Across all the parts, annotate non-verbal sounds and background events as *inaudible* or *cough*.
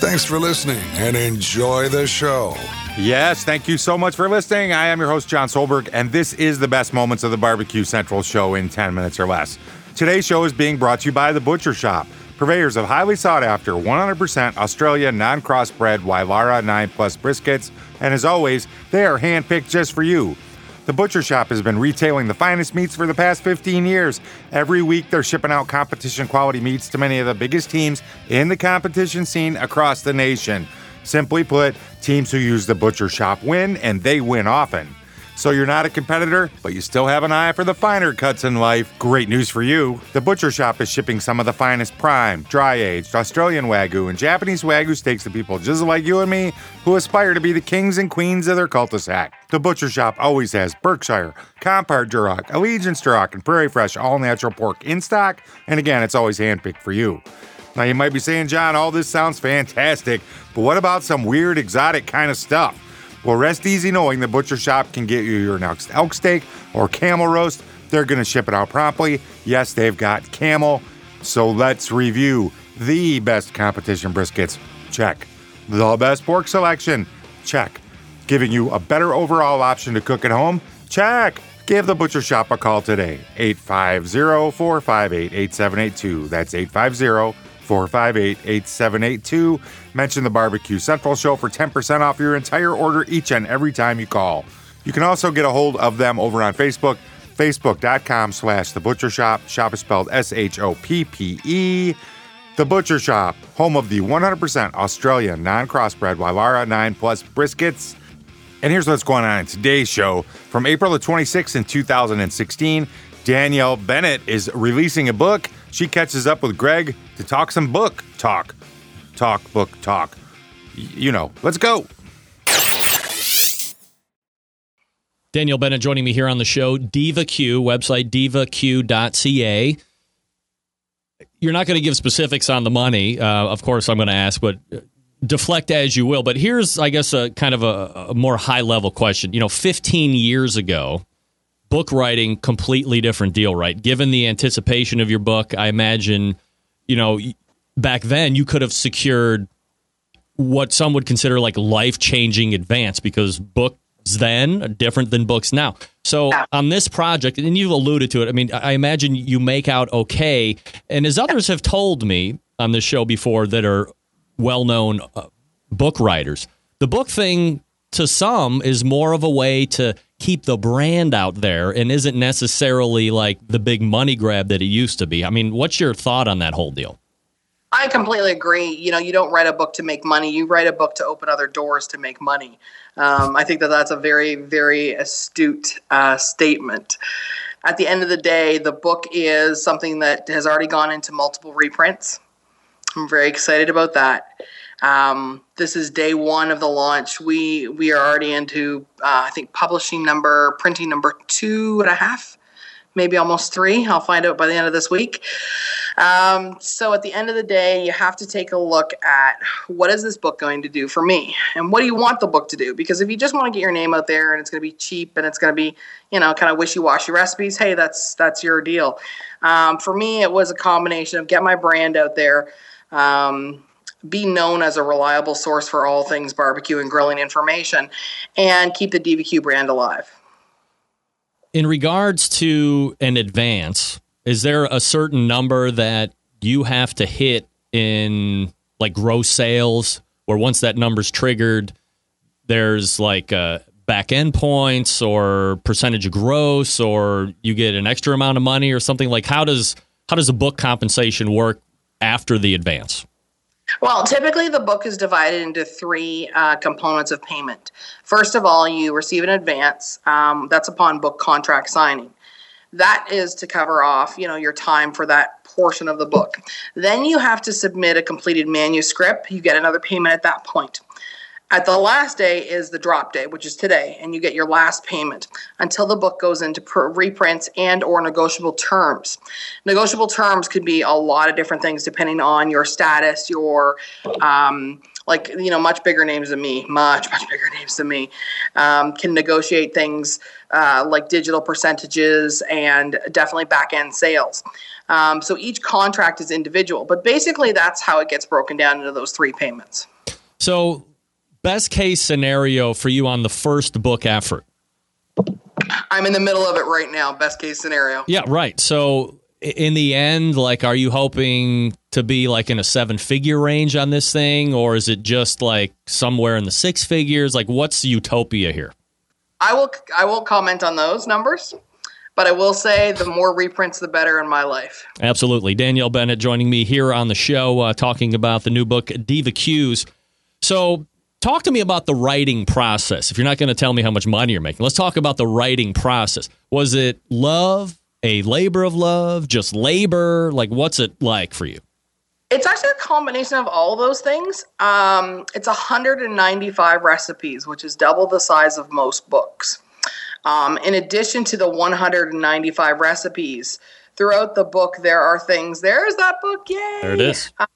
Thanks for listening and enjoy the show. Yes, thank you so much for listening. I am your host, Jon Solberg, and this is the best moments of the Barbecue Central show in 10 minutes or less. Today's show is being brought to you by The Butcher Shoppe, purveyors of highly sought after 100% Australia non crossbred Wylarah 9 Plus briskets, and as always, they are handpicked just for you. The Butcher Shoppe has been retailing the finest meats for the past 15 years. Every week, they're shipping out competition quality meats to many of the biggest teams in the competition scene across the nation. Simply put, teams who use the Butcher Shoppe win, and they win often. So you're not a competitor, but you still have an eye for the finer cuts in life. Great news for you. The Butcher Shoppe is shipping some of the finest prime, dry aged Australian Wagyu and Japanese Wagyu steaks to people just like you and me who aspire to be the kings and queens of their cul-de-sac. The Butcher Shoppe always has Berkshire, Compart Duroc, Allegiance Duroc, and Prairie Fresh all natural pork in stock. And again, it's always handpicked for you. Now you might be saying, Jon, all this sounds fantastic, but what about some weird exotic kind of stuff? Well, rest easy knowing the Butcher Shoppe can get you your next elk steak or camel roast. They're going to ship it out promptly. Yes, they've got camel. So let's review the best competition briskets. Check. The best pork selection. Check. Giving you a better overall option to cook at home. Check. Give the Butcher Shoppe a call today. 850 458 8782. That's 850 458 8782. Mention the Barbecue Central Show for 10% off your entire order each and every time you call. You can also get a hold of them over on Facebook, facebook.com slash The Butcher Shoppe. Shop is spelled S H O P P E. The Butcher Shoppe, home of the 100% Australian non crossbred Wylarah 9 Plus briskets. And here's what's going on in today's show. From April the 26th in 2016, Danielle Bennett is releasing a book. She catches up with Greg to talk some book talk. Talk, book talk. Y- you know, let's go. Danielle Bennett joining me here on the show. DivaQ, website divaq.ca. You're not going to give specifics on the money. Uh, of course, I'm going to ask, but deflect as you will. But here's, I guess, a kind of a, a more high level question. You know, 15 years ago, book writing, completely different deal, right? Given the anticipation of your book, I imagine, you know, back then you could have secured what some would consider like life changing advance because books then are different than books now. So on this project, and you've alluded to it, I mean, I imagine you make out okay. And as others have told me on this show before that are well known uh, book writers, the book thing to some is more of a way to keep the brand out there and isn't necessarily like the big money grab that it used to be. I mean, what's your thought on that whole deal? I completely agree. You know, you don't write a book to make money. You write a book to open other doors to make money. Um, I think that that's a very, very astute uh, statement. At the end of the day, the book is something that has already gone into multiple reprints. I'm very excited about that. Um, this is day one of the launch. We we are already into uh, I think publishing number, printing number two and a half, maybe almost three. I'll find out by the end of this week. Um, so at the end of the day, you have to take a look at what is this book going to do for me, and what do you want the book to do? Because if you just want to get your name out there and it's going to be cheap and it's going to be, you know, kind of wishy-washy recipes, hey, that's that's your deal. Um, for me, it was a combination of get my brand out there. Um, be known as a reliable source for all things barbecue and grilling information, and keep the DivaQ brand alive. In regards to an advance, is there a certain number that you have to hit in like gross sales, where once that number's triggered, there's like uh, back end points or percentage of gross, or you get an extra amount of money or something? Like how does how does a book compensation work after the advance? Well, typically the book is divided into three uh, components of payment. First of all, you receive an advance. Um, that's upon book contract signing. That is to cover off, you know, your time for that portion of the book. Then you have to submit a completed manuscript. You get another payment at that point. At the last day is the drop day, which is today, and you get your last payment until the book goes into reprints and or negotiable terms. Negotiable terms could be a lot of different things depending on your status, your um, like you know much bigger names than me, much much bigger names than me, um, can negotiate things uh, like digital percentages and definitely back end sales. Um, so each contract is individual, but basically that's how it gets broken down into those three payments. So best case scenario for you on the first book effort? I'm in the middle of it right now. Best case scenario. Yeah, right. So in the end, like, are you hoping to be like in a seven figure range on this thing, or is it just like somewhere in the six figures? Like, what's utopia here? I will. I won't comment on those numbers, but I will say the more reprints, the better in my life. Absolutely. Danielle Bennett joining me here on the show, uh, talking about the new book Diva Q's. So talk to me about the writing process. If you're not going to tell me how much money you're making, let's talk about the writing process. Was it love, a labor of love, just labor? Like, what's it like for you? It's actually a combination of all those things. Um, it's 195 recipes, which is double the size of most books. Um, in addition to the 195 recipes, throughout the book, there are things. There's that book, yay! There it is. Uh,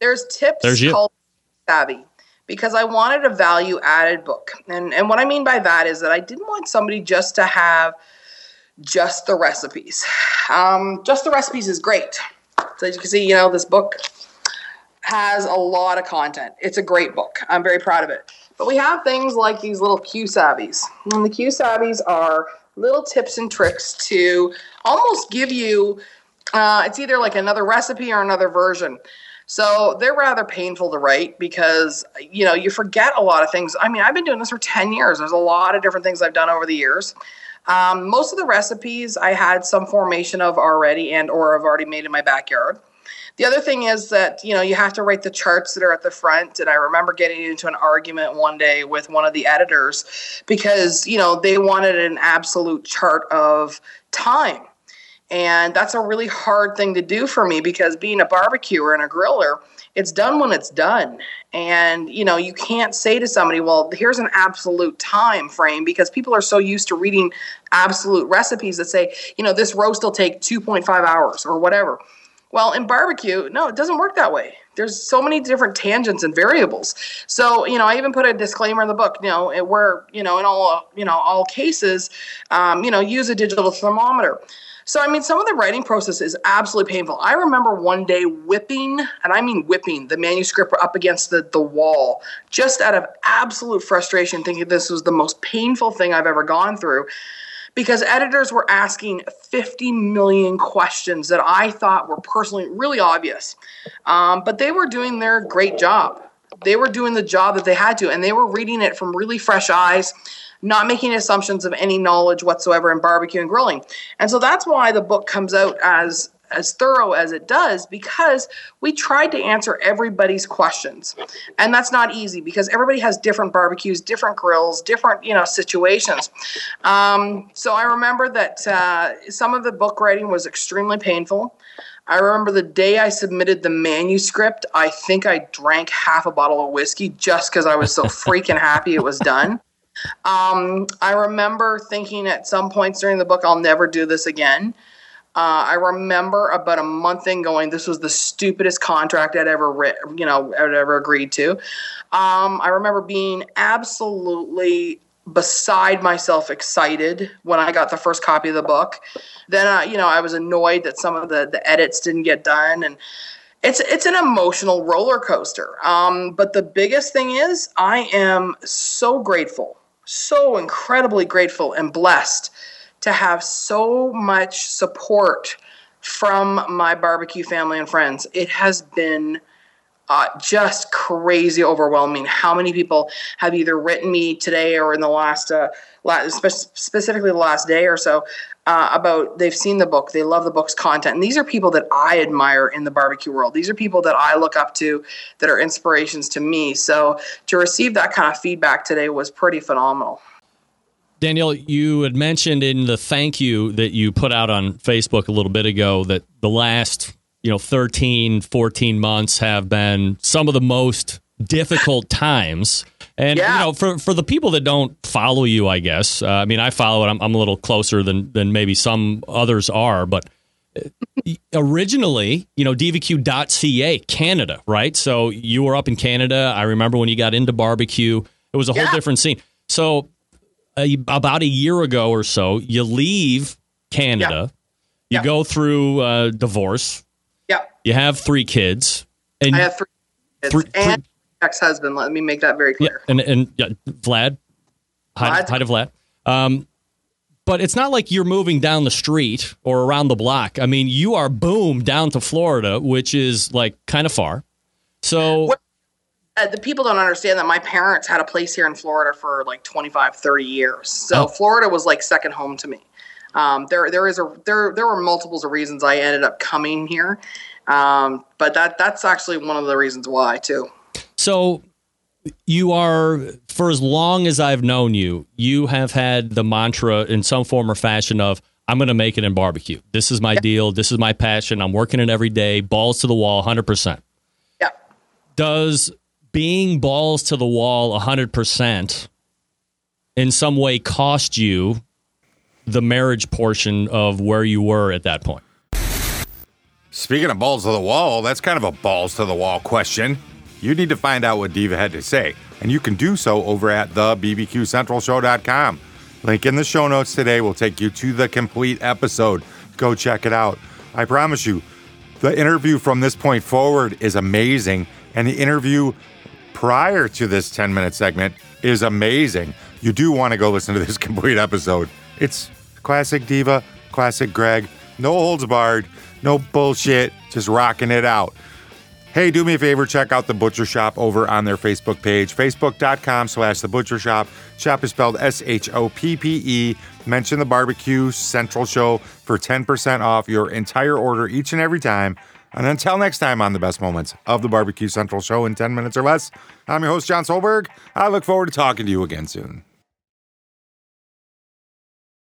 there's tips there's called Savvy because I wanted a value added book. And, and what I mean by that is that I didn't want somebody just to have just the recipes. Um, just the recipes is great. So as you can see, you know, this book has a lot of content. It's a great book. I'm very proud of it. But we have things like these little Q. And the Q are little tips and tricks to almost give you, uh, it's either like another recipe or another version. So they're rather painful to write because, you know, you forget a lot of things. I mean, I've been doing this for 10 years. There's a lot of different things I've done over the years. Um, most of the recipes I had some formation of already and or I've already made in my backyard. The other thing is that you know you have to write the charts that are at the front. And I remember getting into an argument one day with one of the editors because you know they wanted an absolute chart of time and that's a really hard thing to do for me because being a barbecuer and a griller, it's done when it's done. And you know, you can't say to somebody, "Well, here's an absolute time frame," because people are so used to reading absolute recipes that say, you know, this roast will take 2.5 hours or whatever. Well, in barbecue, no, it doesn't work that way. There's so many different tangents and variables. So, you know, I even put a disclaimer in the book, you know, where, you know, in all, you know, all cases, um, you know, use a digital thermometer. So, I mean, some of the writing process is absolutely painful. I remember one day whipping, and I mean whipping, the manuscript up against the, the wall, just out of absolute frustration, thinking this was the most painful thing I've ever gone through. Because editors were asking 50 million questions that I thought were personally really obvious. Um, but they were doing their great job. They were doing the job that they had to, and they were reading it from really fresh eyes not making assumptions of any knowledge whatsoever in barbecue and grilling. And so that's why the book comes out as as thorough as it does because we tried to answer everybody's questions and that's not easy because everybody has different barbecues different grills different you know situations um, so i remember that uh, some of the book writing was extremely painful I remember the day I submitted the manuscript, I think I drank half a bottle of whiskey just because I was so *laughs* freaking happy it was done. Um, I remember thinking at some points during the book, I'll never do this again. Uh, I remember about a month in going, this was the stupidest contract I'd ever, writ- you know, I'd ever agreed to. Um, I remember being absolutely beside myself excited when I got the first copy of the book. Then, uh, you know, I was annoyed that some of the, the edits didn't get done. And it's it's an emotional roller coaster. Um, but the biggest thing is, I am so grateful so incredibly grateful and blessed to have so much support from my barbecue family and friends. It has been uh, just crazy overwhelming how many people have either written me today or in the last, uh, specifically the last day or so uh, about they've seen the book, they love the book's content. And these are people that I admire in the barbecue world. These are people that I look up to that are inspirations to me. So to receive that kind of feedback today was pretty phenomenal. Danielle, you had mentioned in the thank you that you put out on Facebook a little bit ago that the last, you know, 13, 14 months have been some of the most difficult times And Yeah. you know, for for the people that don't follow you, I guess. Uh, I mean, I follow it. I'm, I'm a little closer than than maybe some others are, but uh, originally, you know, divaq.ca, Canada, right? So you were up in Canada. I remember when you got into barbecue, it was a whole Yeah. different scene. So uh, about a year ago or so, you leave Canada, you Yeah. go through uh, divorce, Yeah, you have three kids, and I have three kids Three- and ex-husband. Let me make that very Yeah, clear. and and yeah, Vlad, hi, hi to Vlad. Um, but it's not like you're moving down the street or around the block. I mean, you are boom down to Florida, which is like kind of far. So What- Uh, the people don't understand that my parents had a place here in Florida for like 25, 30 years. So Oh. Florida was like second home to me. Um, there, there is a there, there were multiples of reasons I ended up coming here, um, but that that's actually one of the reasons why too. so you are for as long as I've known you, you have had the mantra in some form or fashion of I'm going to make it in barbecue. This is my deal. This is my passion. I'm working it every day, balls to the wall, 100%. Yeah. does being balls to the wall 100% in some way cost you the marriage portion of where you were at that point? Speaking of balls to the wall, that's kind of a balls to the wall question. You need to find out what Diva had to say, and you can do so over at the bbqcentralshow.com. Link in the show notes today will take you to the complete episode. Go check it out. I promise you, the interview from this point forward is amazing, and the interview prior to this 10 minute segment is amazing. You do want to go listen to this *laughs* complete episode. It's classic Diva, classic Greg, no holds barred, no bullshit, just rocking it out. Hey, do me a favor, check out the Butcher Shoppe over on their Facebook page, facebook.com slash the Butcher Shoppe. Shop is spelled S H O P P E. Mention the Barbecue Central Show for 10% off your entire order each and every time. And until next time on the best moments of the Barbecue Central Show in 10 minutes or less, I'm your host, Jon Solberg. I look forward to talking to you again soon.